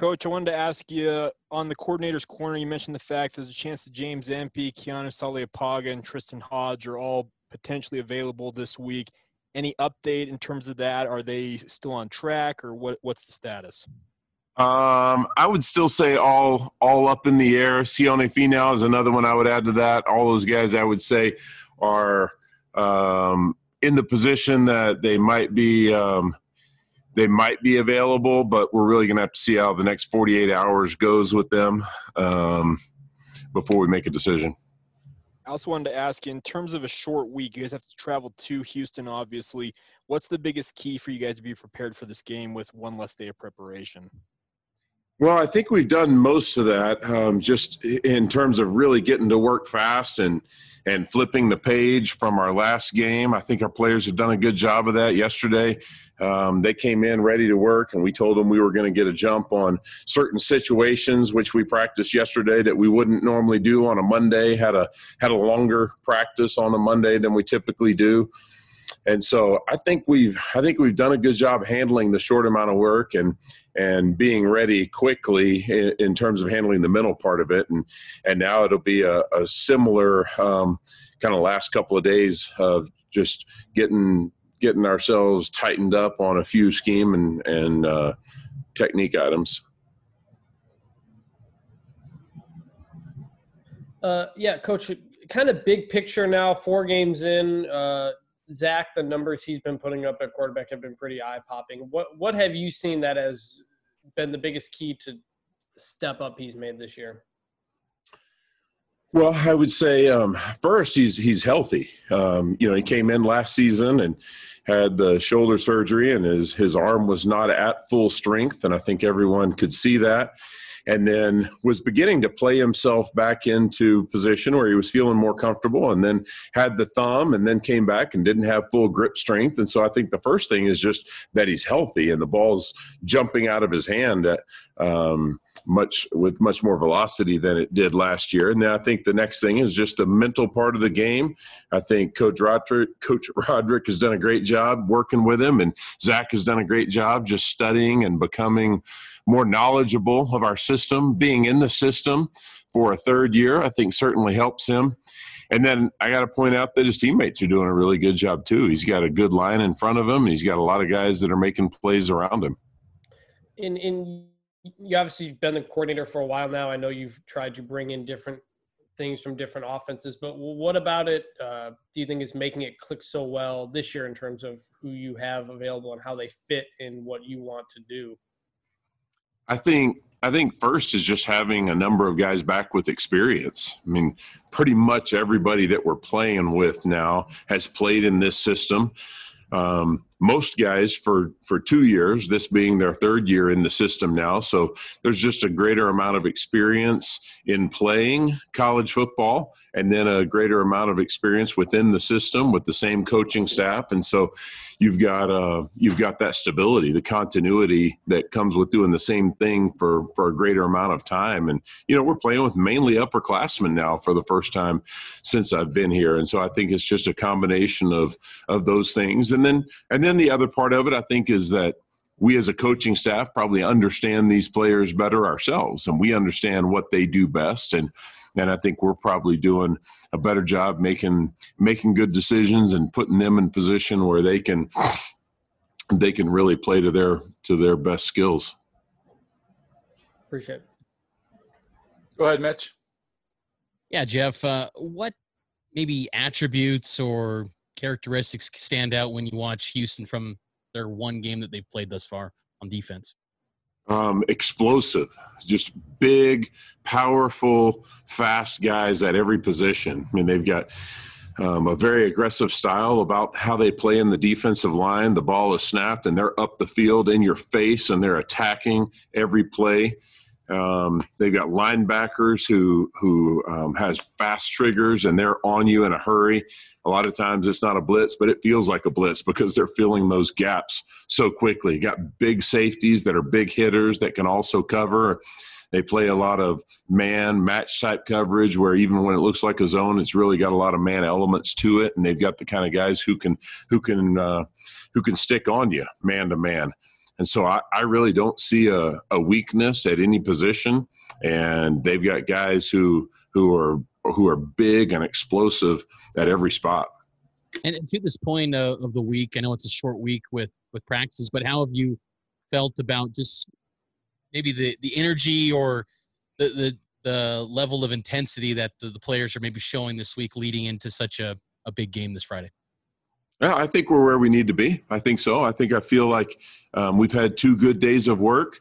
Coach, I wanted to ask you on the coordinator's corner. You mentioned the fact there's a chance that James Empey, Keanu Saleapaga, and Tristen Hoge are all potentially available this week. Any update in terms of that? Are they still on track, or what? What's the status? Um, I would still say all all up in the air. Sione Finau is another one I would add to that. All those guys I would say are um, in the position that they might be um, they might be available, but we're really going to have to see how the next 48 hours goes with them um, before we make a decision. I also wanted to ask in terms of a short week, you guys have to travel to Houston, obviously. What's the biggest key for you guys to be prepared for this game with one less day of preparation? Well, I think we've done most of that, um, just in terms of really getting to work fast and and flipping the page from our last game. I think our players have done a good job of that. Yesterday, um, they came in ready to work, and we told them we were going to get a jump on certain situations, which we practiced yesterday that we wouldn't normally do on a Monday. had a had a longer practice on a Monday than we typically do and so I think we've I think we've done a good job handling the short amount of work and and being ready quickly in, in terms of handling the mental part of it and and now it'll be a, a similar um, kind of last couple of days of just getting getting ourselves tightened up on a few scheme and and uh, technique items. Uh, yeah, coach. Kind of big picture now. Four games in. Uh, Zach, the numbers he's been putting up at quarterback have been pretty eye popping. What what have you seen that has been the biggest key to the step up he's made this year? Well, I would say um, first he's he's healthy. Um, you know, he came in last season and had the shoulder surgery, and his his arm was not at full strength, and I think everyone could see that and then was beginning to play himself back into position where he was feeling more comfortable and then had the thumb and then came back and didn't have full grip strength. And so i think the first thing is just that he's healthy and the ball's jumping out of his hand um, much with much more velocity than it did last year. And then I think the next thing is just the mental part of the game. I think Coach Roderick, Coach Roderick has done a great job working with him, and Zach has done a great job just studying and becoming more knowledgeable of our system. Being in the system for a third year, I think certainly helps him. And then I got to point out that his teammates are doing a really good job too. He's got a good line in front of him. He's got a lot of guys that are making plays around him. In in you obviously you've been the coordinator for a while now. I know you've tried to bring in different things from different offenses, but what about it? Uh, do you think is making it click so well this year in terms of who you have available and how they fit in what you want to do? I think I think first is just having a number of guys back with experience. I mean, pretty much everybody that we're playing with now has played in this system. Um, most guys for for two years this being their third year in the system now. So there's just a greater amount of experience in playing college football and then a greater amount of experience within the system with the same coaching staff. And so you've got uh you've got that stability the continuity that comes with doing the same thing for for a greater amount of time. And you know we're playing with mainly upperclassmen now for the first time since I've been here. And so I think it's just a combination of of those things. And then and then then the other part of it, I think, is that we as a coaching staff probably understand these players better ourselves and we understand what they do best and and I think we're probably doing a better job making making good decisions and putting them in position where they can they can really play to their to their best skills. Appreciate it. Go ahead, Mitch. Yeah, Jeff. Uh, what maybe attributes or characteristics stand out when you watch Houston from their one game that they've played thus far on defense? Um, explosive, just big, powerful, fast guys at every position. I mean, they've got um, a very aggressive style about how they play in the defensive line. The ball is snapped and they're up the field in your face and they're attacking every play. Um, they've got linebackers who who um, has fast triggers and they're on you in a hurry. A lot of times it's not a blitz, but it feels like a blitz because they're filling those gaps so quickly. You got big safeties that are big hitters that can also cover. They play a lot of man match type coverage where even when it looks like a zone, it's really got a lot of man elements to it, and they've got the kind of guys who can who can uh, who can stick on you man to man. And so I, I really don't see a, a weakness at any position. And they've got guys who who are who are big and explosive at every spot. And to this point of, the week, I know it's a short week with with practices, but how have you felt about just maybe the the energy or the the the level of intensity that the, the players are maybe showing this week leading into such a, a big game this Friday? Yeah, I think we're where we need to be. I think so. I think I feel like um, we've had two good days of work,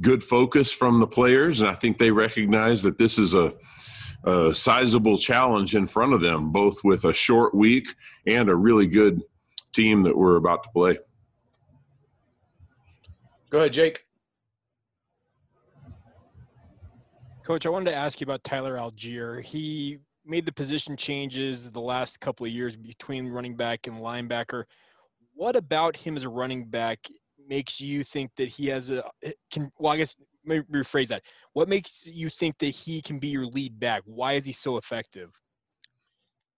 good focus from the players, and I think they recognize that this is a, a sizable challenge in front of them, both with a short week and a really good team that we're about to play. Go ahead, Jake. Coach, I wanted to ask you about Tyler Allgeier. He made the position changes the last couple of years between running back and linebacker. What about him as a running back makes you think that he has a can? Well, I guess maybe rephrase that. What makes you think that he can be your lead back? Why is he so effective?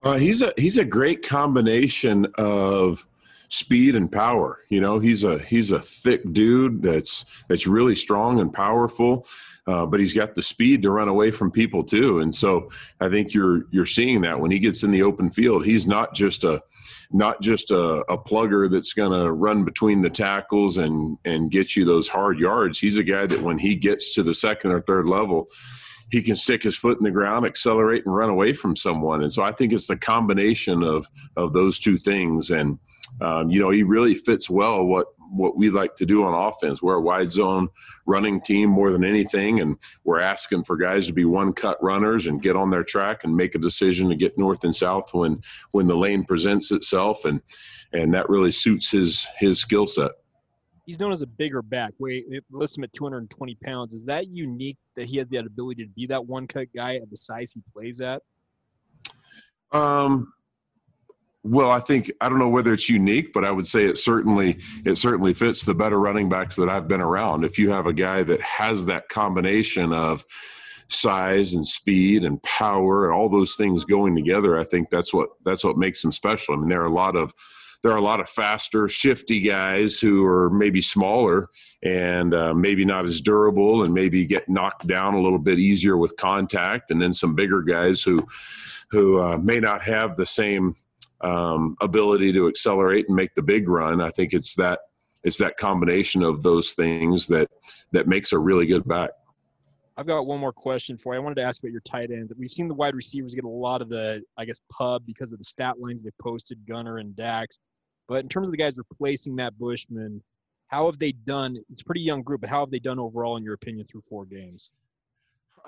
Uh, he's a he's a great combination of speed and power. You know, he's a he's a thick dude that's that's really strong and powerful, uh, but he's got the speed to run away from people too. And so I think you're you're seeing that when he gets in the open field, he's not just a not just a, a plugger that's going to run between the tackles and and get you those hard yards. He's a guy that when he gets to the second or third level he can stick his foot in the ground, accelerate, and run away from someone. And so I think it's the combination of of those two things. And um, you know, he really fits well what what we like to do on offense. We're a wide zone running team more than anything, and we're asking for guys to be one cut runners and get on their track and make a decision to get north and south when when the lane presents itself, and and that really suits his his skill set. He's known as a bigger back. Wait, list him at 220 pounds. Is that unique that he has that ability to be that one cut guy at the size he plays at? Um, well, I think I don't know whether it's unique, but I would say it certainly it certainly fits the better running backs that I've been around. If you have a guy that has that combination of size and speed and power and all those things going together, I think that's what that's what makes him special. I mean, there are a lot of there are a lot of faster, shifty guys who are maybe smaller and uh, maybe not as durable and maybe get knocked down a little bit easier with contact, and then some bigger guys who who uh, may not have the same um, ability to accelerate and make the big run. I think it's that it's that combination of those things that that makes a really good back. I've got one more question for you. I wanted to ask about your tight ends. We've seen the wide receivers get a lot of the, I guess, pub because of the stat lines they posted, Gunner and Dax. But in terms of the guys replacing Matt Bushman, how have they done? It's a pretty young group, but how have they done overall, in your opinion, through four games?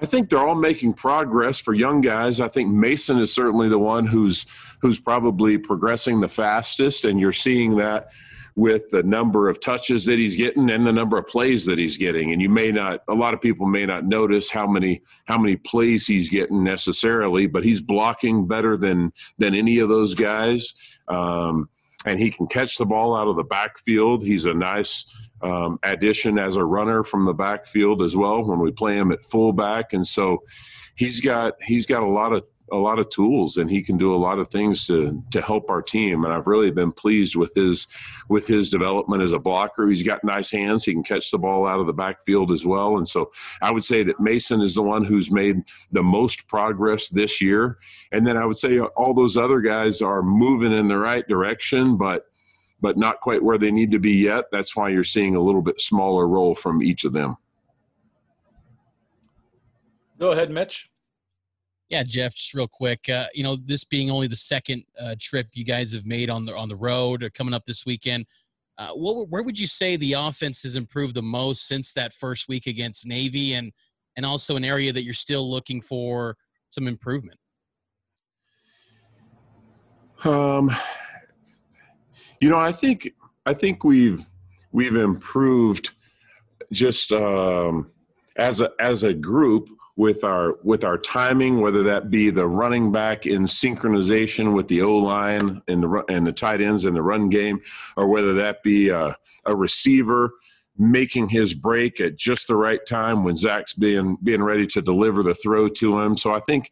I think they're all making progress for young guys. I think Masen is certainly the one who's who's probably progressing the fastest, and you're seeing that with the number of touches that he's getting and the number of plays that he's getting. And you may not a lot of people may not notice how many how many plays he's getting necessarily, but he's blocking better than than any of those guys. Um, and he can catch the ball out of the backfield. He's a nice um, addition as a runner from the backfield as well when we play him at fullback, and so he's got he's got a lot of a lot of tools and he can do a lot of things to to help our team. And I've really been pleased with his with his development as a blocker. He's got nice hands. He can catch the ball out of the backfield as well. And so I would say that Masen is the one who's made the most progress this year. And then I would say all those other guys are moving in the right direction but but not quite where they need to be yet. That's why you're seeing a little bit smaller role from each of them. Go ahead, Mitch. Yeah, Jeff, just real quick. Uh, you know, this being only the second uh, trip you guys have made on the on the road or coming up this weekend, uh, what, where would you say the offense has improved the most since that first week against Navy, and and also an area that you're still looking for some improvement? Um, you know, I think I think we've we've improved just um, as a as a group with our with our timing, whether that be the running back in synchronization with the O line and the and the tight ends in the run game, or whether that be a, a receiver making his break at just the right time when Zach's being being ready to deliver the throw to him. So I think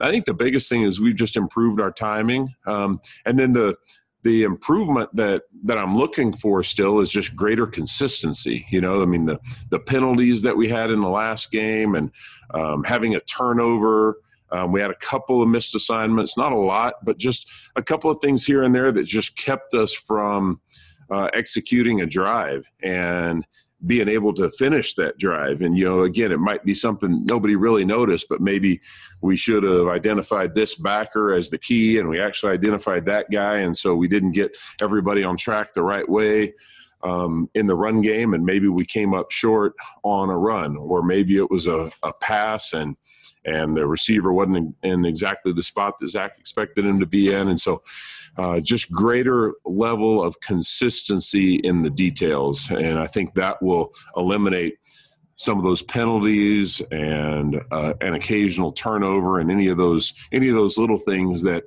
I think the biggest thing is we've just improved our timing, um, and then the the improvement that that I'm looking for still is just greater consistency. You know, I mean the the penalties that we had in the last game and um, having a turnover. Um, we had a couple of missed assignments, not a lot, but just a couple of things here and there that just kept us from uh, executing a drive. And being able to finish that drive. And, you know, again, it might be something nobody really noticed, but maybe we should have identified this backer as the key and we actually identified that guy. And so we didn't get everybody on track the right way um, in the run game. And maybe we came up short on a run, or maybe it was a, a pass and, and the receiver wasn't in, in exactly the spot that Zach expected him to be in. And so, uh, just greater level of consistency in the details. And I think that will eliminate some of those penalties and uh, an occasional turnover and any of those any of those little things that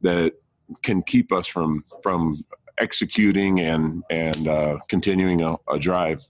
that can keep us from from executing and and uh, continuing a, a drive.